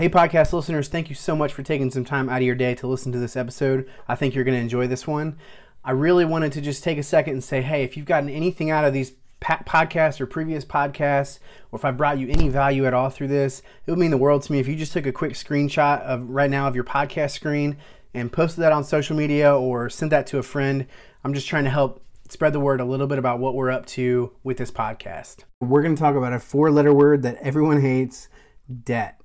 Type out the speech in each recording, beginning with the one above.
Hey, podcast listeners, thank you so much for taking some time out of your day to listen to this episode. I think you're going to enjoy this one. I really wanted to just take a second and say, hey, if you've gotten anything out of these podcasts or previous podcasts, or if I brought you any value at all through this, it would mean the world to me if you just took a quick screenshot of right now of your podcast screen and posted that on social media or sent that to a friend. I'm just trying to help spread the word a little bit about what we're up to with this podcast. We're going to talk about a four letter word that everyone hates debt.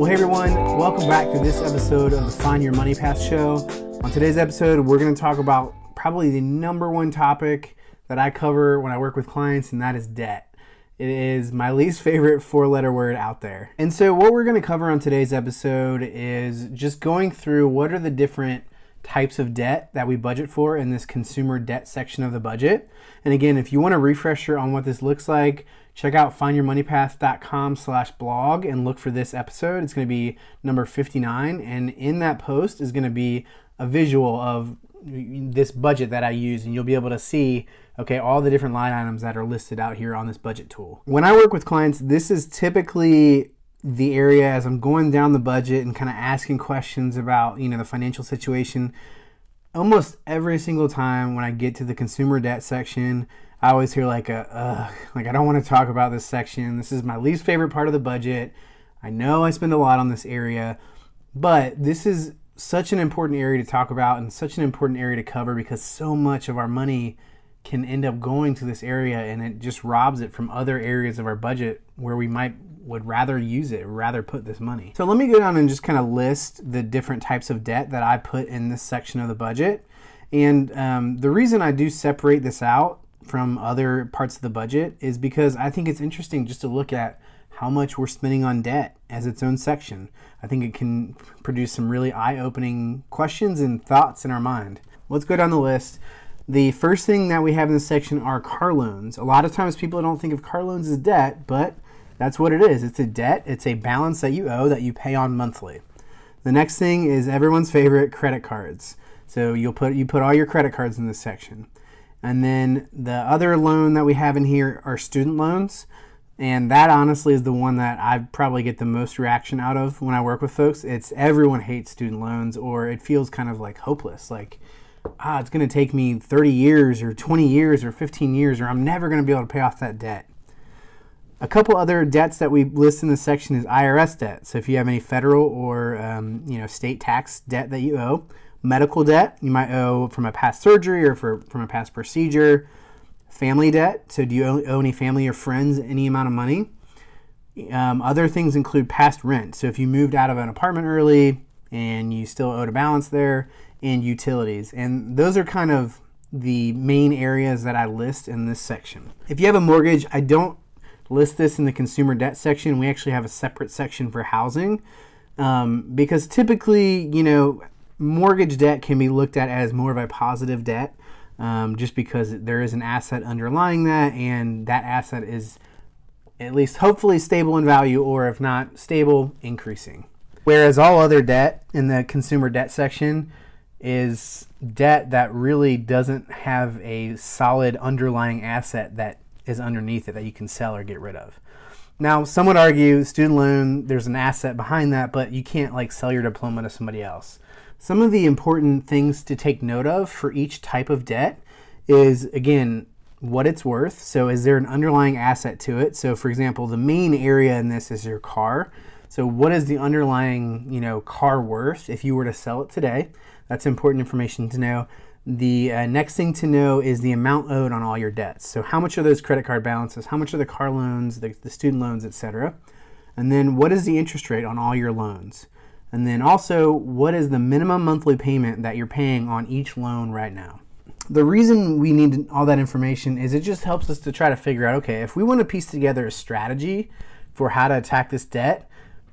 Well, hey everyone, welcome back to this episode of the Find Your Money Path Show. On today's episode, we're going to talk about probably the number one topic that I cover when I work with clients, and that is debt. It is my least favorite four letter word out there. And so, what we're going to cover on today's episode is just going through what are the different types of debt that we budget for in this consumer debt section of the budget. And again, if you want a refresher on what this looks like, check out findyourmoneypath.com slash blog and look for this episode. It's going to be number 59. And in that post is going to be a visual of this budget that I use, and you'll be able to see, okay, all the different line items that are listed out here on this budget tool. When I work with clients, this is typically the area as I'm going down the budget and kind of asking questions about, you know, the financial situation. Almost every single time when I get to the consumer debt section, I always hear like a, like I don't want to talk about this section. This is my least favorite part of the budget. I know I spend a lot on this area, but this is such an important area to talk about and such an important area to cover because so much of our money can end up going to this area and it just robs it from other areas of our budget where we might would rather use it, rather put this money. So let me go down and just kind of list the different types of debt that I put in this section of the budget. And um, the reason I do separate this out from other parts of the budget is because I think it's interesting just to look at how much we're spending on debt as its own section. I think it can produce some really eye opening questions and thoughts in our mind. Let's go down the list. The first thing that we have in this section are car loans. A lot of times people don't think of car loans as debt, but that's what it is. It's a debt, it's a balance that you owe that you pay on monthly. The next thing is everyone's favorite credit cards. So you'll put you put all your credit cards in this section. And then the other loan that we have in here are student loans. And that honestly is the one that I probably get the most reaction out of when I work with folks. It's everyone hates student loans or it feels kind of like hopeless. Like, ah, it's going to take me 30 years or 20 years or 15 years or I'm never going to be able to pay off that debt. A couple other debts that we list in this section is IRS debt. So if you have any federal or um, you know state tax debt that you owe, medical debt you might owe from a past surgery or for, from a past procedure, family debt. So do you owe, any family or friends any amount of money? Um, other things include past rent. So if you moved out of an apartment early and you still owed a balance there, and utilities, and those are kind of the main areas that I list in this section. If you have a mortgage, I don't list this in the consumer debt section. We actually have a separate section for housing um, because typically, you know, mortgage debt can be looked at as more of a positive debt um, just because there is an asset underlying that and that asset is at least hopefully stable in value or if not stable, increasing. Whereas all other debt in the consumer debt section is debt that really doesn't have a solid underlying asset that is underneath it that you can sell or get rid of. Now, some would argue student loan, there's an asset behind that, but you can't like sell your diploma to somebody else. Some of the important things to take note of for each type of debt is again, what it's worth. So, is there an underlying asset to it? So, for example, the main area in this is your car. So, what is the underlying, you know, car worth if you were to sell it today? That's important information to know. The uh, next thing to know is the amount owed on all your debts. So, how much are those credit card balances? How much are the car loans, the, the student loans, etc.? And then, what is the interest rate on all your loans? And then, also, what is the minimum monthly payment that you're paying on each loan right now? The reason we need all that information is it just helps us to try to figure out okay, if we want to piece together a strategy for how to attack this debt,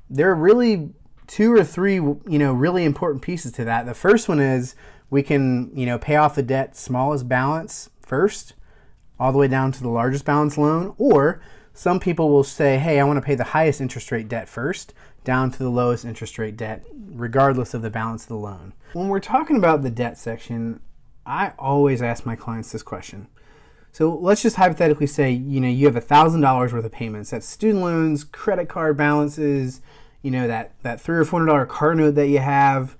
there are really two or three, you know, really important pieces to that. The first one is we can, you know, pay off the debt smallest balance first, all the way down to the largest balance loan, or some people will say, hey, I want to pay the highest interest rate debt first, down to the lowest interest rate debt, regardless of the balance of the loan. When we're talking about the debt section, I always ask my clients this question. So let's just hypothetically say, you know, you have $1,000 worth of payments. That's student loans, credit card balances, you know, that, that three or $400 car note that you have.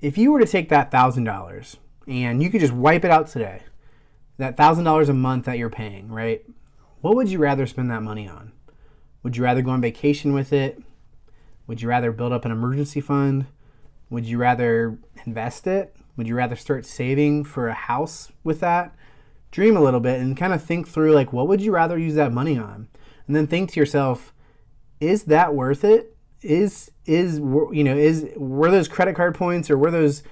If you were to take that $1,000 and you could just wipe it out today, that $1,000 a month that you're paying, right? What would you rather spend that money on? Would you rather go on vacation with it? Would you rather build up an emergency fund? Would you rather invest it? Would you rather start saving for a house with that? Dream a little bit and kind of think through like what would you rather use that money on? And then think to yourself, is that worth it? Is is you know, is were those credit card points or were those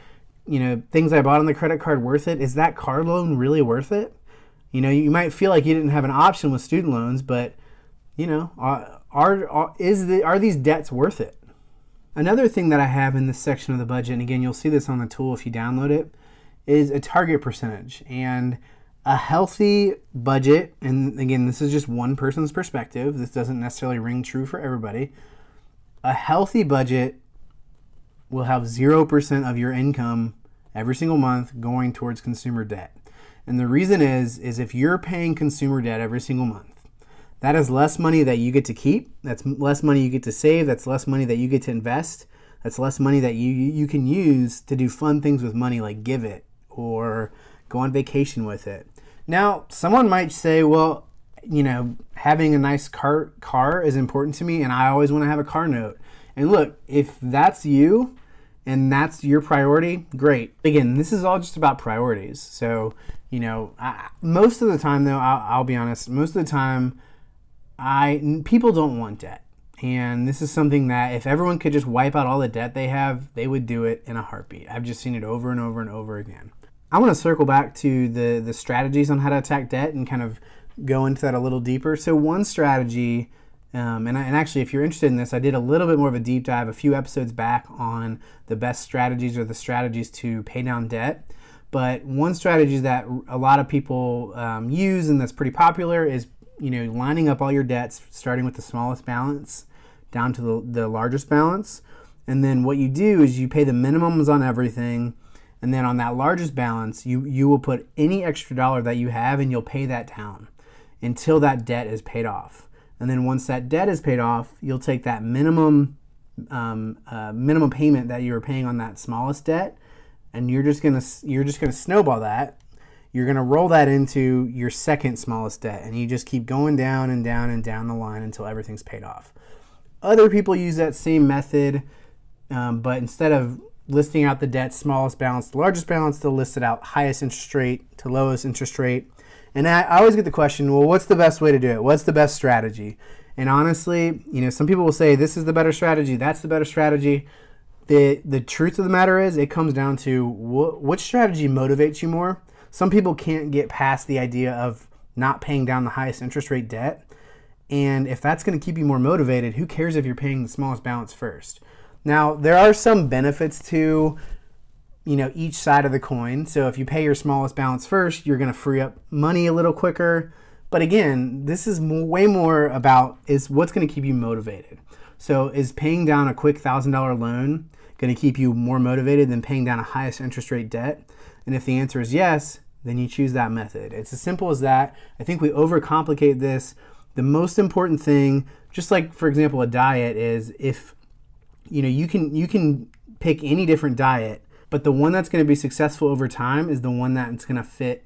you know, things I bought on the credit card worth it? Is that car loan really worth it? You know, you might feel like you didn't have an option with student loans, but you know, are, are, is the are these debts worth it? Another thing that I have in this section of the budget, and again, you'll see this on the tool if you download it, is a target percentage. And a healthy budget, and again, this is just one person's perspective, this doesn't necessarily ring true for everybody. A healthy budget will have 0% of your income every single month going towards consumer debt. And the reason is is if you're paying consumer debt every single month, that is less money that you get to keep. That's less money you get to save. That's less money that you get to invest. That's less money that you you can use to do fun things with money like give it or go on vacation with it. Now, someone might say, well, you know, having a nice car car is important to me and I always want to have a car note. And look, if that's you and that's your priority, great. Again, this is all just about priorities. So, you know, I, most of the time though, I'll, I'll be honest, most of the time I people don't want debt. And this is something that if everyone could just wipe out all the debt they have, they would do it in a heartbeat. I've just seen it over and over and over again. I want to circle back to the the strategies on how to attack debt and kind of go into that a little deeper. So one strategy, um, and, I, and actually, if you're interested in this, I did a little bit more of a deep dive a few episodes back on the best strategies or the strategies to pay down debt. But one strategy that a lot of people um, use and that's pretty popular is you know, lining up all your debts, starting with the smallest balance down to the, the largest balance. And then what you do is you pay the minimums on everything. And then on that largest balance, you, you will put any extra dollar that you have and you'll pay that down until that debt is paid off. And then once that debt is paid off, you'll take that minimum um, uh, minimum payment that you were paying on that smallest debt, and you're just gonna you're just gonna snowball that you're to roll that into your second smallest debt and you just keep going down and down and down the line until everything's paid off. Other people use that same method, um, but instead of listing out the debt smallest balance to largest balance, they'll list it out highest interest rate to lowest interest rate. And I, I always get the question, well, what's the best way to do it? What's the best strategy? And honestly, you know, some people will say this is the better strategy, that's the better strategy. The the truth of the matter is, it comes down to wh- which strategy motivates you more some people can't get past the idea of not paying down the highest interest rate debt. And if that's going to keep you more motivated, who cares if you're paying the smallest balance first? Now, there are some benefits to you know each side of the coin. So if you pay your smallest balance first, you're going to free up money a little quicker. But again, this is way more about is what's going to keep you motivated. So is paying down a quick $1000 loan going to keep you more motivated than paying down a highest interest rate debt? And if the answer is yes, then you choose that method. It's as simple as that. I think we overcomplicate this. The most important thing, just like for example a diet is if you know you can you can pick any different diet, but the one that's going to be successful over time is the one that's going to fit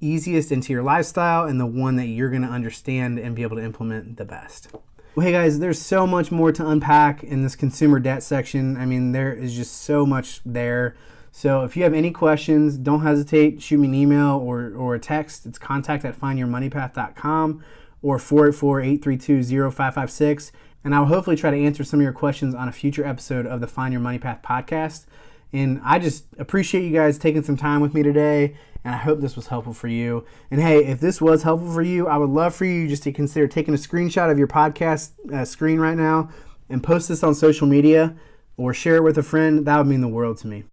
easiest into your lifestyle and the one that you're going to understand and be able to implement the best. Well, hey guys, there's so much more to unpack in this consumer debt section. I mean, there is just so much there. So if you have any questions, don't hesitate. Shoot me an email or, or a text. It's contact at findyourmoneypath.com or 484-832-0556. And I'll hopefully try to answer some of your questions on a future episode of the Find Your Money Path podcast. And I just appreciate you guys taking some time with me today. And I hope this was helpful for you. And hey, if this was helpful for you, I would love for you just to consider taking a screenshot of your podcast uh, screen right now and post this on social media or share it with a friend. That would mean the world to me.